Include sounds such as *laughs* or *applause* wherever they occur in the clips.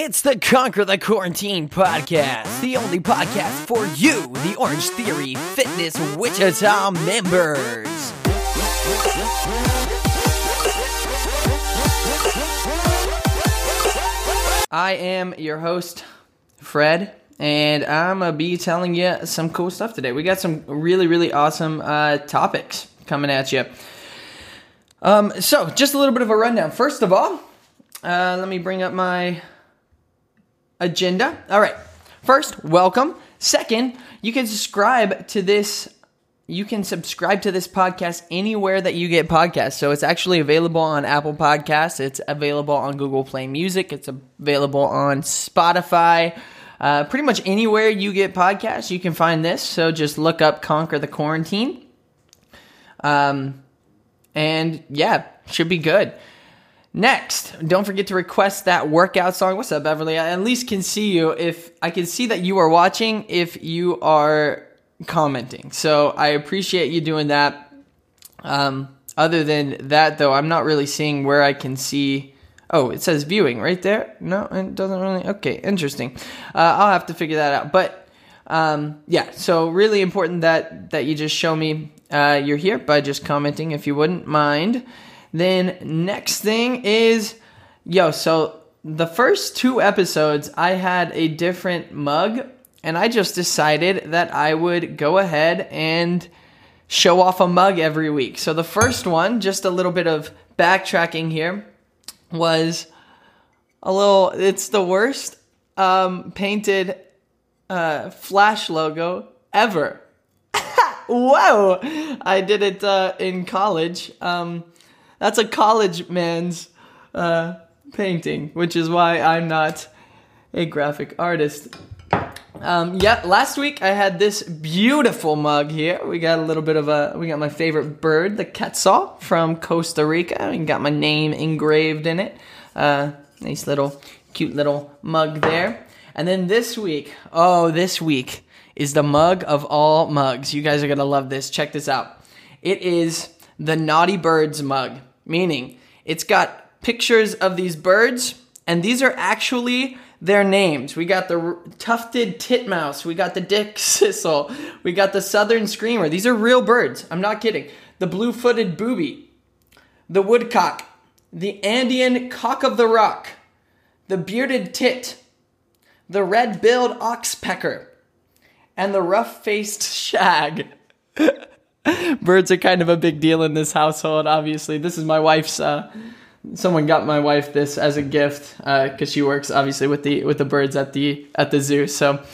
It's the Conquer the Quarantine podcast, the only podcast for you, the Orange Theory Fitness Wichita members. I am your host, Fred, and I'm gonna be telling you some cool stuff today. We got some really, really awesome uh, topics coming at you. Um, so, just a little bit of a rundown. First of all, uh, let me bring up my agenda. All right. First, welcome. Second, you can subscribe to this. You can subscribe to this podcast anywhere that you get podcasts. So it's actually available on Apple Podcasts. It's available on Google Play Music. It's available on Spotify. Uh, pretty much anywhere you get podcasts, you can find this. So just look up "Conquer the Quarantine." Um, and yeah, should be good. Next, don't forget to request that workout song. What's up, Beverly? I at least can see you if I can see that you are watching if you are commenting. So I appreciate you doing that. Um, other than that, though, I'm not really seeing where I can see. Oh, it says viewing right there. No, it doesn't really. Okay, interesting. Uh, I'll have to figure that out. But um, yeah, so really important that that you just show me uh, you're here by just commenting if you wouldn't mind. Then next thing is, yo, so the first two episodes I had a different mug, and I just decided that I would go ahead and show off a mug every week. So the first one, just a little bit of backtracking here, was a little. It's the worst um, painted uh, flash logo ever. *laughs* Whoa! I did it uh, in college. Um, that's a college man's uh, painting, which is why I'm not a graphic artist. Um, yeah, last week I had this beautiful mug here. We got a little bit of a, we got my favorite bird, the quetzal from Costa Rica, and got my name engraved in it. Uh, nice little, cute little mug there. And then this week, oh, this week is the mug of all mugs. You guys are gonna love this. Check this out. It is the Naughty Birds mug, meaning it's got pictures of these birds, and these are actually their names. We got the tufted titmouse, we got the dick *laughs* sissel, we got the southern screamer. These are real birds. I'm not kidding. The blue footed booby, the woodcock, the Andean cock of the rock, the bearded tit, the red billed oxpecker, and the rough faced *laughs* shag. *laughs* Birds are kind of a big deal in this household, obviously. This is my wife's. Uh, someone got my wife this as a gift because uh, she works obviously with the with the birds at the at the zoo. So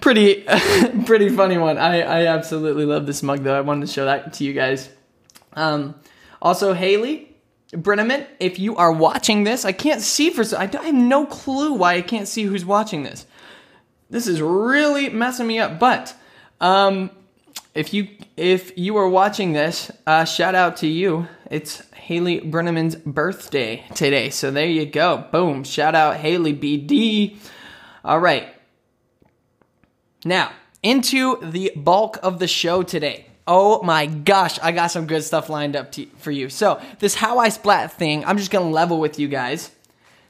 pretty *laughs* pretty funny one. I I absolutely love this mug though. I wanted to show that to you guys. Um, also, Haley Brenneman, if you are watching this, I can't see for so I have no clue why I can't see who's watching this. This is really messing me up. But um, if you if you are watching this, uh, shout out to you. It's Haley Brenneman's birthday today. So there you go. Boom. Shout out Haley BD. All right. Now, into the bulk of the show today. Oh my gosh, I got some good stuff lined up to, for you. So, this How I Splat thing, I'm just gonna level with you guys.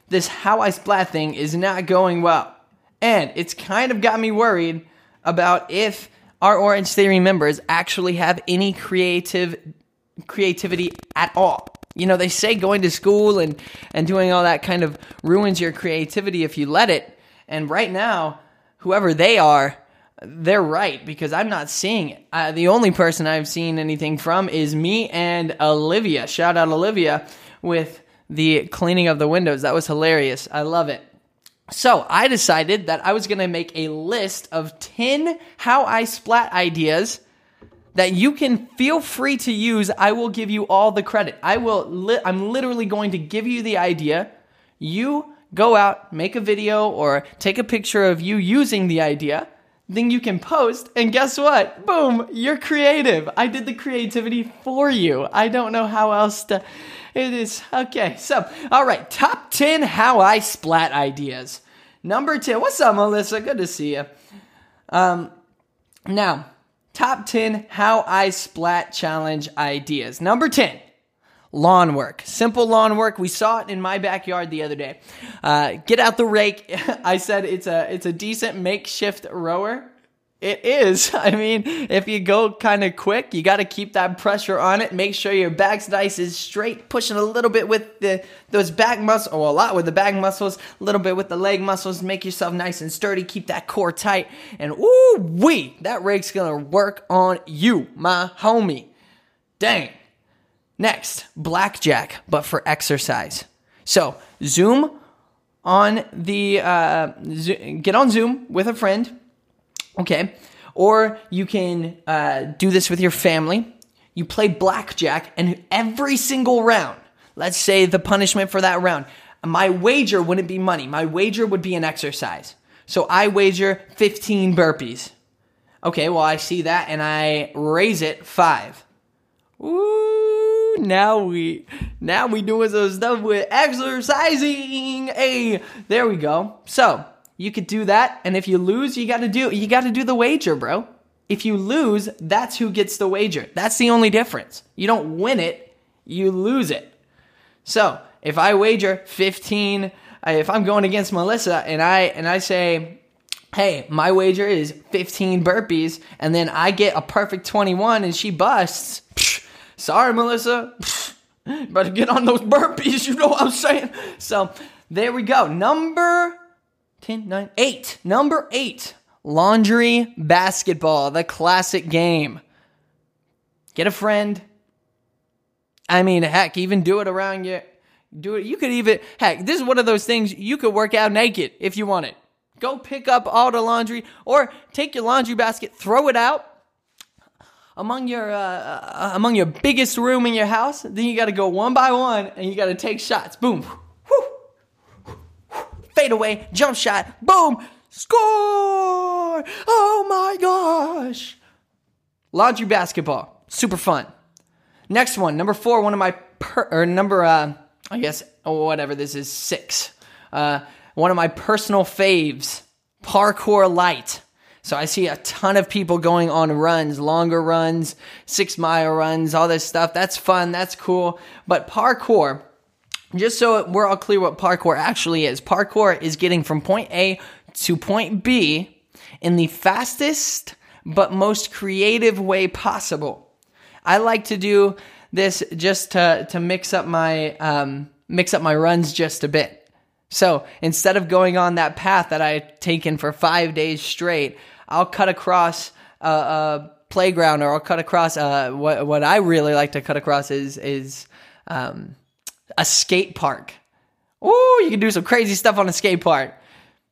This How I Splat thing is not going well. And it's kind of got me worried about if our Orange Theory members actually have any creative creativity at all. You know, they say going to school and, and doing all that kind of ruins your creativity if you let it. And right now, whoever they are, they're right because I'm not seeing it. Uh, the only person I've seen anything from is me and Olivia. Shout out Olivia with the cleaning of the windows. That was hilarious. I love it. So I decided that I was going to make a list of 10 how I splat ideas that you can feel free to use. I will give you all the credit. I will li- I'm literally going to give you the idea. You go out, make a video or take a picture of you using the idea. Then you can post, and guess what? Boom, you're creative. I did the creativity for you. I don't know how else to. It is okay. So, all right, top 10 how I splat ideas. Number 10. What's up, Melissa? Good to see you. Um, now, top 10 how I splat challenge ideas. Number 10. lawn work. Simple lawn work. We saw it in my backyard the other day. Uh, get out the rake. *laughs* I said it's a it's a decent makeshift rower. It is. *laughs* I mean, if you go kind of quick, you got to keep that pressure on it. Make sure your back's nice is straight, pushing a little bit with the those back muscles, or a lot with the back muscles, a little bit with the leg muscles. Make yourself nice and sturdy. Keep that core tight, and ooh wee, that rake's gonna work on you, my homie. Dang. Next, blackjack, but for exercise. So Zoom on the uh, get on Zoom with a friend Okay. Or you can uh, do this with your family. You play blackjack, and every single round, let's say the punishment for that round, my wager wouldn't be money. My wager would be an exercise. So I wager 15 burpees. Okay, well, I see that and I raise it five. Ooh, now we now we doing some stuff with exercising. Hey, there we go. So you could do that, and if you lose, you got to do you got to do the wager, bro. If you lose, that's who gets the wager. That's the only difference. You don't win it, you lose it. So, if I wager 15, uh, if I'm going against Melissa and I and I say, "Hey, my wager is 15 burpees," and then I get a perfect 21 and she busts, sorry, Melissa. *laughs* Better get on those burpees, *laughs* you know what I'm saying? So, there we go. Number 10, 9, 8. Number 8. Laundry basketball, the classic game. Get a friend. I mean, heck, even do it around you. Do it. You could even, heck, this is one of those things you could work out naked if you want it. Go pick up all the laundry or take your laundry basket, throw it out among your uh, uh among your biggest room in your house. Then you got to go one by one and you got to take shots. Boom fadeaway, jump shot, boom, score! Oh my gosh! Laundry basketball, super fun. Next one, number four, one of my per, or number uh, I guess whatever this is six. Uh, one of my personal faves, parkour light. So I see a ton of people going on runs, longer runs, six mile runs, all this stuff. That's fun. That's cool. But parkour, just so we're all clear what parkour actually is parkour is getting from point A to point B in the fastest but most creative way possible. I like to do this just to, to mix up my um, mix up my runs just a bit. So instead of going on that path that I've taken for five days straight, I'll cut across a, a playground or I'll cut across uh, what what I really like to cut across is is um, a skate park. Ooh, you can do some crazy stuff on a skate park.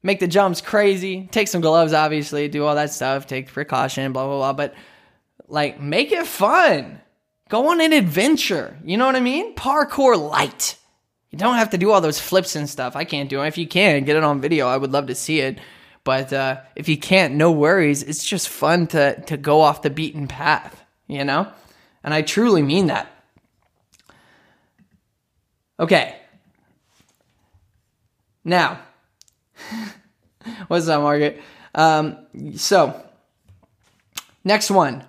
Make the jumps crazy. Take some gloves, obviously. Do all that stuff. Take precaution, blah, blah, blah. But like, make it fun. Go on an adventure. You know what I mean? Parkour light. You don't have to do all those flips and stuff. I can't do it. If you can, get it on video. I would love to see it. But uh, if you can't, no worries. It's just fun to to go off the beaten path, you know? And I truly mean that. Okay. Now, *laughs* what's up, Margaret? Um, so, next one.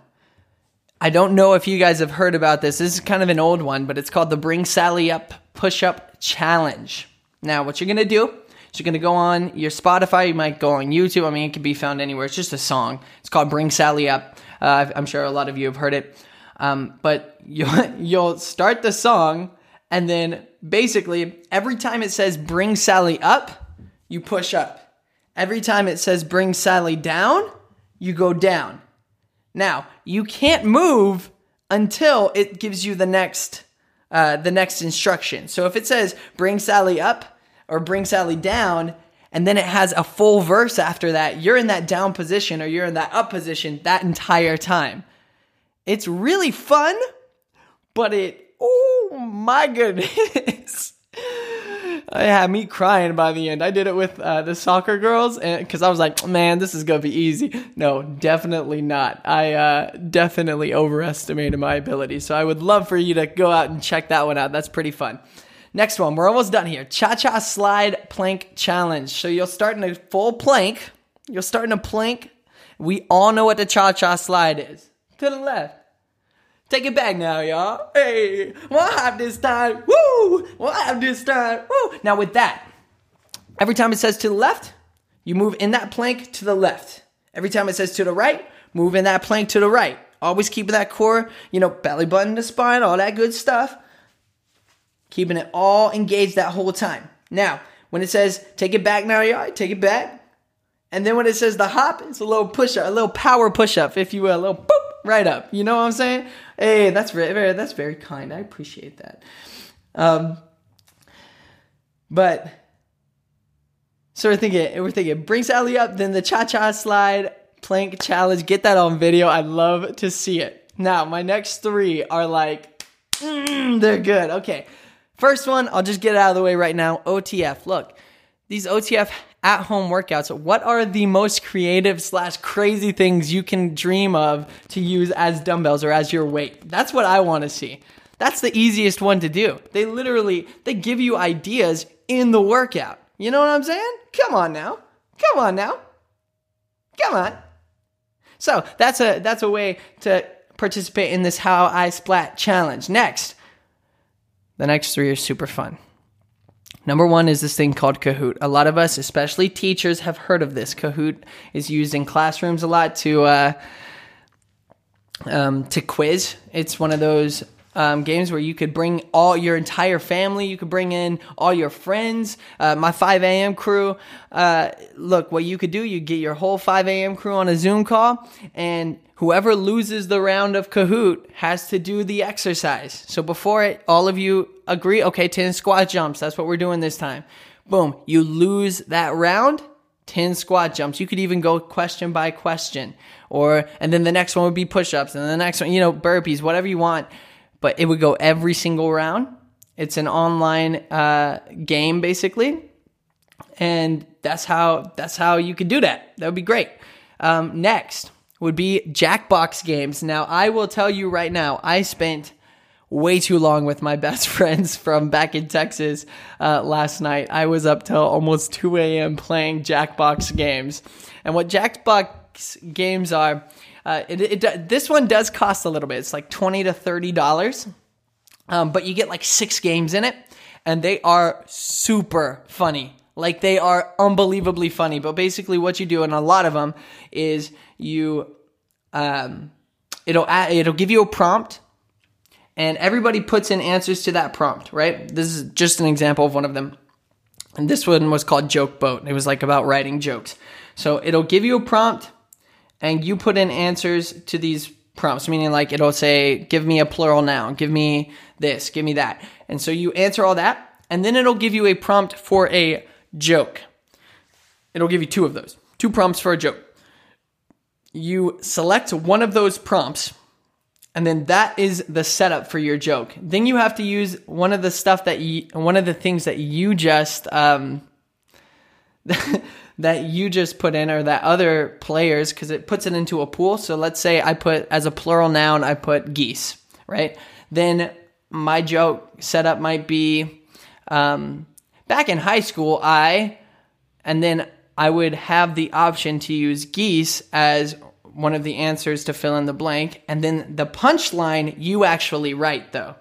I don't know if you guys have heard about this. This is kind of an old one, but it's called the Bring Sally Up Push Up Challenge. Now, what you're going to do is you're going to go on your Spotify. You might go on YouTube. I mean, it can be found anywhere. It's just a song. It's called Bring Sally Up. Uh, I'm sure a lot of you have heard it. Um, but *laughs* you'll, you'll start the song and then basically, every time it says bring Sally up, you push up. Every time it says bring Sally down, you go down. Now, you can't move until it gives you the next uh, the next instruction. So if it says bring Sally up or bring Sally down, and then it has a full verse after that, you're in that down position or you're in that up position that entire time. It's really fun, but it my goodness. *laughs* I had me crying by the end. I did it with uh, the soccer girls, and because I was like, man, this is gonna be easy. No, definitely not. I uh, definitely overestimated my ability. So I would love for you to go out and check that one out. That's pretty fun. Next one, we're almost done here. Cha cha slide plank challenge. So you'll start in a full plank. You'll start in a plank. We all know what the cha cha slide is. To the left, Take it back now, y'all. Hey, we'll have this time. Woo! We'll have this time. Woo! Now, with that, every time it says to the left, you move in that plank to the left. Every time it says to the right, move in that plank to the right. Always keeping that core, you know, belly button to spine, all that good stuff. Keeping it all engaged that whole time. Now, when it says take it back now, y'all, take it back. And then when it says the hop, it's a little push up, a little power push up, if you will, a little boop right up. You know what I'm saying? Hey, that's very, that's very kind. I appreciate that. Um, but so we're thinking, we're thinking, bring Sally up, then the cha cha slide, plank challenge. Get that on video. I'd love to see it. Now, my next three are like, mm, they're good. Okay. First one, I'll just get it out of the way right now. OTF. Look, these OTF at home workouts, what are the most creative slash crazy things you can dream of to use as dumbbells or as your weight? That's what I want to see. That's the easiest one to do. They literally they give you ideas in the workout. You know what I'm saying? Come on now. Come on now. Come on. So that's a that's a way to participate in this how I splat challenge. Next, the next three are super fun. Number one is this thing called Kahoot. A lot of us, especially teachers, have heard of this. Kahoot is used in classrooms a lot to uh, um, to quiz. It's one of those um, games where you could bring all your entire family. You could bring in all your friends. Uh, my 5 a.m. crew. Uh, look, what you could do, you get your whole 5 a.m. crew on a Zoom call, and whoever loses the round of Kahoot has to do the exercise. So before it, all of you agree, okay, 10 squat jumps. That's what we're doing this time. Boom. You lose that round. 10 squat jumps. You could even go question by question or, and then the next one would be push ups and the next one, you know, burpees, whatever you want but it would go every single round. It's an online uh, game basically, and that's how that's how you could do that. That would be great. Um, next would be Jackbox games. Now I will tell you right now, I spent way too long with my *laughs* best friends from back in Texas uh, last night. I was up till almost 2 a.m. playing Jackbox games. And what Jackbox games are, uh, it, it, this one does cost a little bit. It's like twenty to thirty dollars, um, but you get like six games in it, and they are super funny. Like they are unbelievably funny. But basically, what you do in a lot of them is you, um, it'll it'll give you a prompt, and everybody puts in answers to that prompt. Right. This is just an example of one of them. And this one was called Joke Boat. It was like about writing jokes. So it'll give you a prompt and you put in answers to these prompts, meaning like it'll say, give me a plural noun, give me this, give me that. And so you answer all that, and then it'll give you a prompt for a joke. It'll give you two of those, two prompts for a joke. You select one of those prompts, and then that is the setup for your joke. Then you have to use one of the stuff that you, one of the things that you just, um, *laughs* that you just put in or that other players because it puts it into a pool. So let's say I put as a plural noun, I put geese, right? Then my joke setup might be um, back in high school, I, and then I would have the option to use geese as one of the answers to fill in the blank. And then the punchline you actually write though.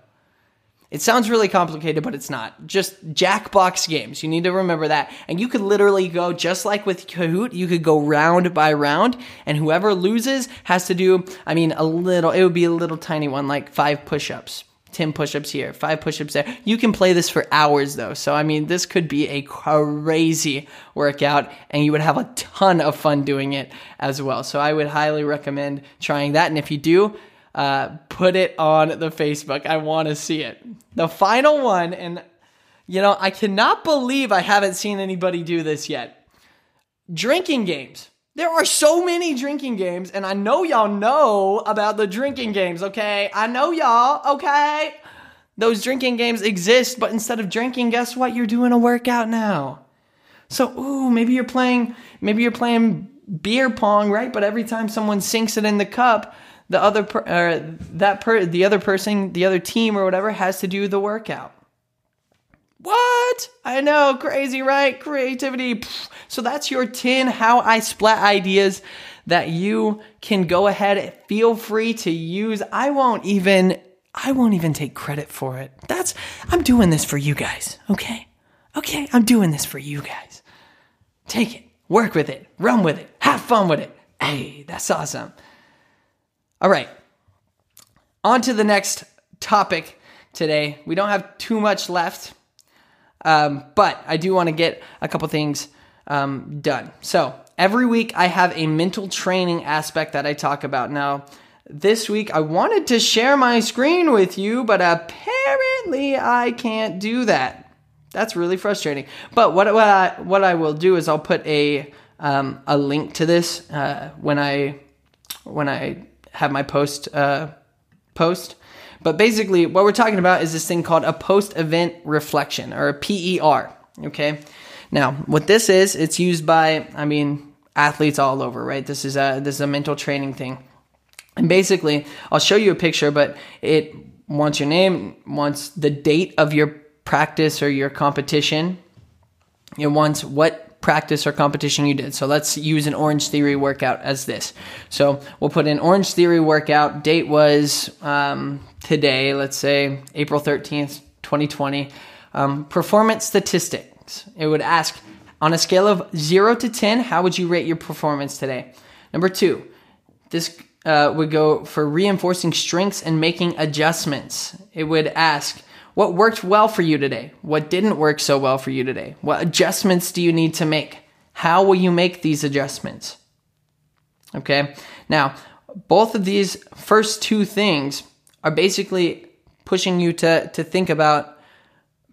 It sounds really complicated, but it's not. Just Jackbox games. You need to remember that. And you could literally go, just like with Kahoot, you could go round by round, and whoever loses has to do, I mean, a little, it would be a little tiny one, like five push ups. 10 push ups here, five push ups there. You can play this for hours though. So, I mean, this could be a crazy workout and you would have a ton of fun doing it as well. So, I would highly recommend trying that. And if you do, uh, put it on the Facebook. I want to see it. The final one, and you know, I cannot believe I haven't seen anybody do this yet. Drinking games. There are so many drinking games, and I know y'all know about the drinking games, okay? I know y'all, okay? Those drinking games exist, but instead of drinking, guess what? You're doing a workout now. So, ooh, maybe you're playing, maybe you're playing beer pong, right? But every time someone sinks it in the cup, the other per, that per, the other person, the other team or whatever has to do the workout. What? I know, crazy, right? Creativity. So that's your 10 how I splat ideas that you can go ahead feel free to use. I won't even I won't even take credit for it. That's I'm doing this for you guys, okay? Okay, I'm doing this for you guys. Take it, work with it, run with it, have fun with it. Hey, that's awesome. All right. On to the next topic today. We don't have too much left, um, but I do want to get a couple things um, done. So, every week I have a mental training aspect that I talk about. Now, this week I wanted to share my screen with you, but apparently I can't do that. That's really frustrating. But what, what, I, what I will do is I'll put a, um, a link to this uh, when I when I have my post uh, post. But basically, what we're talking about is this thing called a post event reflection or a PER. Okay. Now, what this is, it's used by, I mean, athletes all over, right? This is a this is a mental training thing. And basically, I'll show you a picture, but it wants your name, wants the date of your practice or your competition. It wants what practice or competition you did. So let's use an Orange Theory workout as this. So we'll put in Orange Theory workout. Date was um, today, let's say April 13th, 2020. Um, performance statistics. It would ask on a scale of 0 to 10, how would you rate your performance today? Number two, this uh, would go for reinforcing strengths and making adjustments. It would ask, what worked well for you today? What didn't work so well for you today? What adjustments do you need to make? How will you make these adjustments? Okay. Now, both of these first two things are basically pushing you to, to think about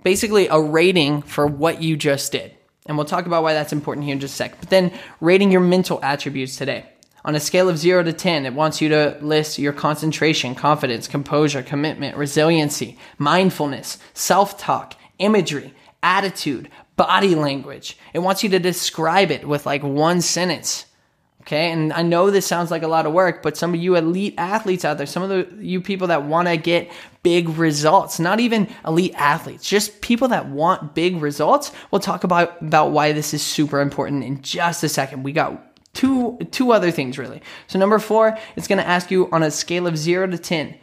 basically a rating for what you just did. And we'll talk about why that's important here in just a sec. But then rating your mental attributes today. On a scale of 0 to 10, it wants you to list your concentration, confidence, composure, commitment, resiliency, mindfulness, self talk, imagery, attitude, body language. It wants you to describe it with like one sentence. Okay. And I know this sounds like a lot of work, but some of you elite athletes out there, some of the you people that want to get big results, not even elite athletes, just people that want big results. We'll talk about, about why this is super important in just a second. We got two two other things really. So number 4, it's going to ask you on a scale of 0 to 10,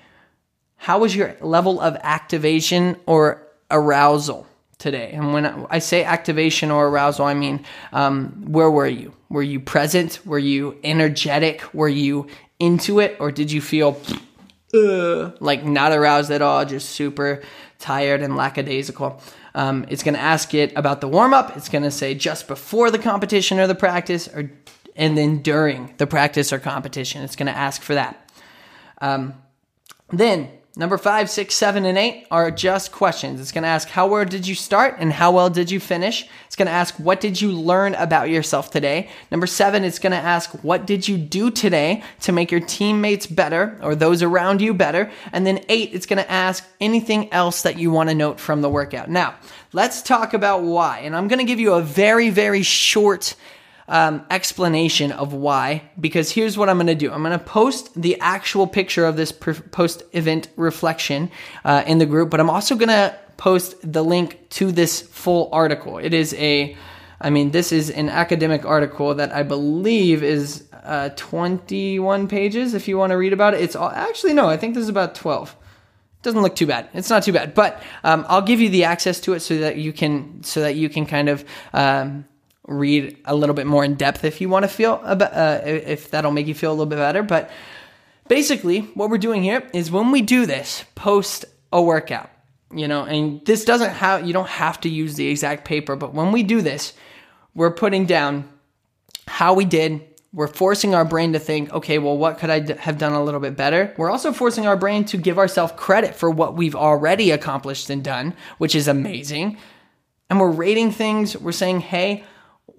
how was your level of activation or arousal today? And when I say activation or arousal, I mean um, where were you? Were you present? Were you energetic? Were you into it, or did you feel uh, like not aroused at all, just super tired and lackadaisical? Um, it's going to ask it about the warm up. It's going to say just before the competition or the practice, or and then during the practice or competition. It's going to ask for that. Um, then number five, six, seven, and eight are just questions. It's going to ask how well did you start and how well did you finish. It's going to ask what did you learn about yourself today. Number seven, it's going to ask what did you do today to make your teammates better or those around you better. And then eight, it's going to ask anything else that you want to note from the workout. Now, let's talk about why. And I'm going to give you a very, very short um, explanation of why, because here's what I'm going to do. I'm going to post the actual picture of this post event reflection uh, in the group, but I'm also going to post the link to this full article. It is a, I mean, this is an academic article that I believe is uh, 21 pages. If you want to read about it, it's all, actually no, I think this is about 12 doesn't look too bad. It's not too bad, but um, I'll give you the access to it so that you can so that you can kind of um, read a little bit more in depth if you want to feel about, uh, if that'll make you feel a little bit better. But basically, what we're doing here is when we do this post a workout, you know, and this doesn't have you don't have to use the exact paper, but when we do this, we're putting down how we did. We're forcing our brain to think, okay, well, what could I d- have done a little bit better? We're also forcing our brain to give ourselves credit for what we've already accomplished and done, which is amazing. And we're rating things. We're saying, hey,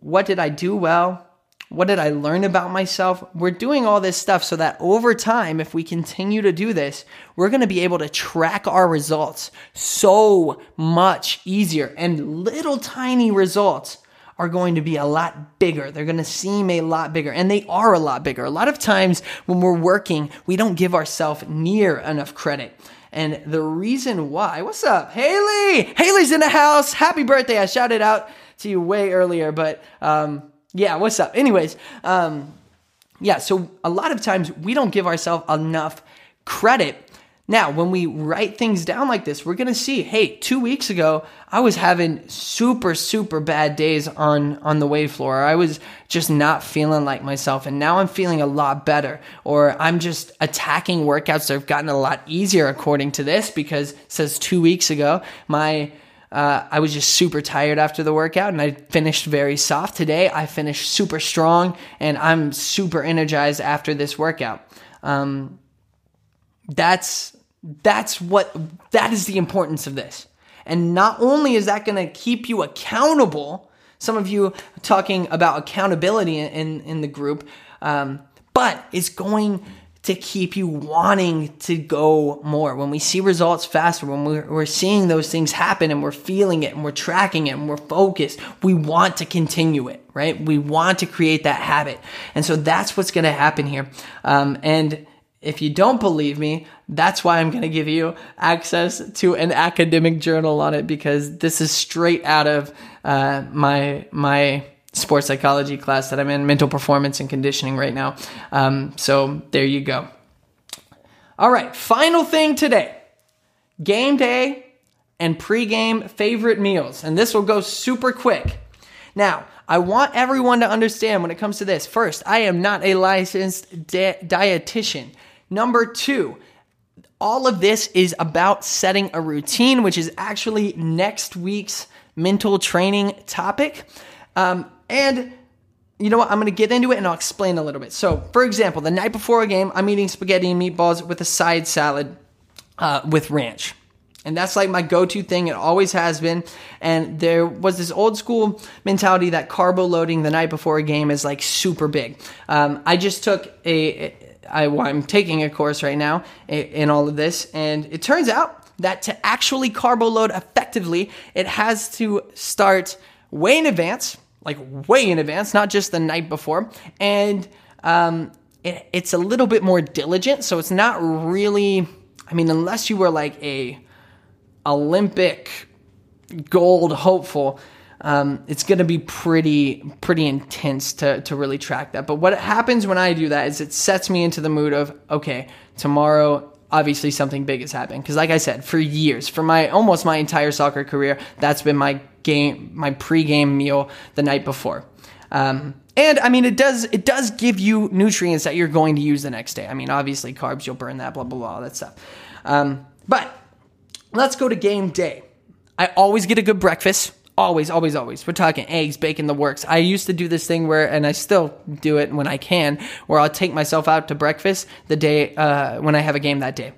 what did I do well? What did I learn about myself? We're doing all this stuff so that over time, if we continue to do this, we're going to be able to track our results so much easier. And little tiny results are going to be a lot bigger. They're going to seem a lot bigger, and they are a lot bigger. A lot of times when we're working, we don't give ourselves near enough credit. And the reason why, what's up, Haley? Haley's in the house. Happy birthday. I shouted out to you way earlier, but um, yeah, what's up? Anyways, um, yeah, so a lot of times we don't give ourselves enough credit now, when we write things down like this, we're to see, hey, 2 weeks ago, I was having super super bad days on on the wave floor. I was just not feeling like myself and now I'm feeling a lot better or I'm just attacking workouts that have gotten a lot easier according to this because says 2 weeks ago, my uh, I was just super tired after the workout and I finished very soft. Today, I finished super strong and I'm super energized after this workout. Um, that's that's what, that is the importance of this. And not only is that going to keep you accountable, some of you talking about accountability in, in the group, um, but it's going to keep you wanting to go more. When we see results faster, when we're, we're, seeing those things happen and we're feeling it and we're tracking it and we're focused, we want to continue it, right? We want to create that habit. And so that's what's going to happen here. Um, and if you don't believe me, that's why I'm going to give you access to an academic journal on it because this is straight out of uh, my my sports psychology class that I'm in, mental performance and conditioning right now. Um, so there you go. All right, final thing today: game day and pregame favorite meals, and this will go super quick. Now, I want everyone to understand when it comes to this. First, I am not a licensed di- dietitian. Number two, all of this is about setting a routine, which is actually next week's mental training topic. Um, and you know what? I'm to get into it and I'll explain a little bit. So, for example, the night before a game, I'm eating spaghetti and meatballs with a side salad uh, with ranch. And that's like my go to thing. It always has been. And there was this old school mentality that carbo loading the night before a game is like super big. Um, I just took a, I, am taking a course right now in all of this, and it turns out that to actually carbo load effectively, it has to start way in advance, like way in advance, not just the night before, and um, it, it's a little bit more diligent. So it's not really. I mean, unless you were like a Olympic gold hopeful, um, it's going to be pretty pretty intense to to really track that. But what happens when I do that is it sets me into the mood of okay, tomorrow obviously something big is happening because like I said, for years, for my almost my entire soccer career, that's been my game my pregame meal the night before. Um, and I mean, it does it does give you nutrients that you're going to use the next day. I mean, obviously carbs, you'll burn that, blah blah blah, all that stuff. Um, but let's go to game day. I always get a good breakfast. Always, always, always. We're talking eggs, bacon, the works. I used to do this thing where, and I still do it when I can, where I'll take myself out to breakfast the day uh, when I have a game that day.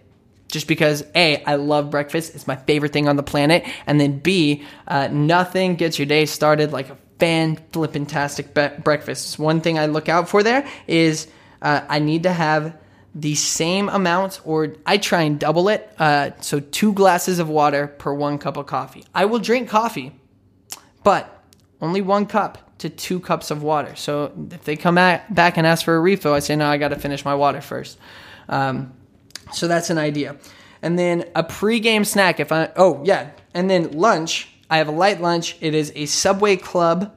Just because A, I love breakfast. It's my favorite thing on the planet. And then B, uh, nothing gets your day started like a fan flippin' tastic be- breakfast. One thing I look out for there is uh, I need to have the same amount, or I try and double it. Uh, so two glasses of water per one cup of coffee. I will drink coffee but only one cup to two cups of water. So if they come back and ask for a refill, I say, no, I got to finish my water first. Um, so that's an idea. And then a pregame snack. If I, oh, yeah. And then lunch. I have a light lunch. It is a Subway Club.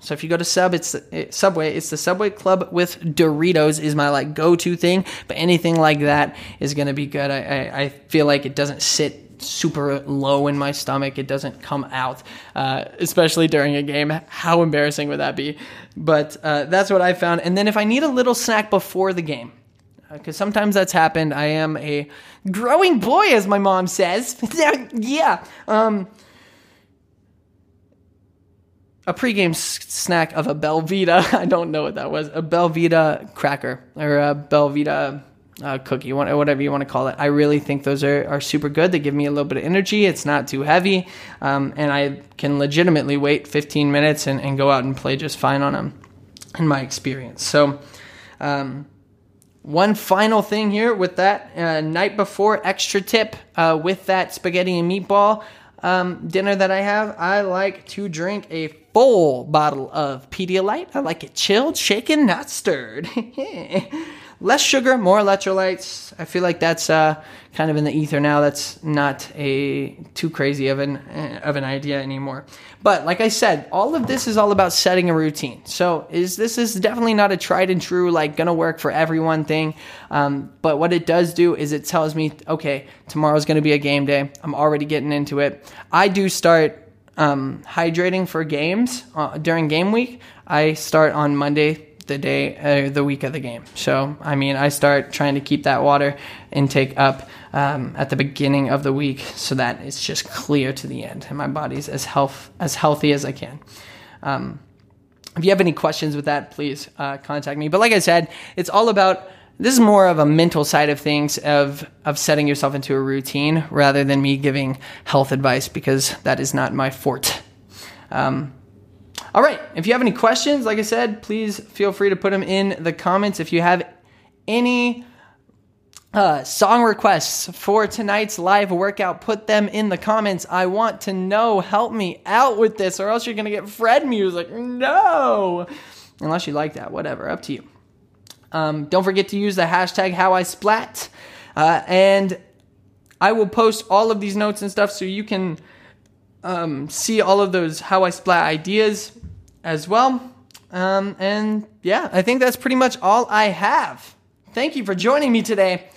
So if you go to Sub, it's the, Subway. It's the Subway Club with Doritos is my like go to thing. But anything like that is gonna be good. I, I, I feel like it doesn't sit super low in my stomach. It doesn't come out, uh, especially during a game. How embarrassing would that be? But uh, that's what I found. And then if I need a little snack before the game, because uh, sometimes that's happened. I am a growing boy, as my mom says. *laughs* yeah. Um, a pregame s- snack of a Belvita. *laughs* I don't know what that was. A Belvita cracker or a Belvita uh, cookie, whatever you want to call it. I really think those are, are super good. They give me a little bit of energy. It's not too heavy. Um, and I can legitimately wait 15 minutes and, and go out and play just fine on them, in my experience. So, um, one final thing here with that uh, night before extra tip uh, with that spaghetti and meatball um, dinner that I have, I like to drink a full bottle of Pedialyte. I like it chilled, shaken, not stirred. *laughs* less sugar, more electrolytes. I feel like that's uh, kind of in the ether now. That's not a too crazy of an of an idea anymore. But like I said, all of this is all about setting a routine. So is this is definitely not a tried and true like gonna work for everyone thing. Um, but what it does do is it tells me, okay, tomorrow's gonna be a game day. I'm already getting into it. I do start um, hydrating for games uh, during game week. I start on Monday the day, uh, the week of the game. So, I mean, I start trying to keep that water intake up um, at the beginning of the week so that it's just clear to the end and my body's as health as healthy as I can. Um, if you have any questions with that, please uh, contact me. But like I said, it's all about this is more of a mental side of things of of setting yourself into a routine rather than me giving health advice because that is not my forte. Um, all right. If you have any questions, like I said, please feel free to put them in the comments. If you have any uh, song requests for tonight's live workout, put them in the comments. I want to know. Help me out with this, or else you're going to get Fred music. No. Unless you like that, whatever. Up to you. Um, don't forget to use the hashtag how I splat. Uh, and I will post all of these notes and stuff so you can um, see all of those how I splat ideas as well. Um, and yeah, I think that's pretty much all I have. Thank you for joining me today.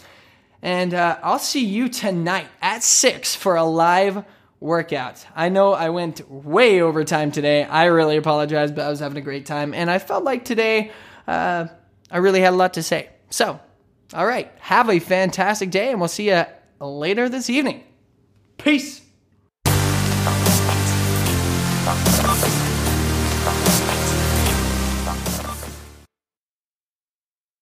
And uh, I'll see you tonight at 6 for a live workout. I know I went way over time today. I really apologize, but I was having a great time. And I felt like today uh, I really had a lot to say. So, all right, have a fantastic day, and we'll see you later this evening. Peace. Thank you.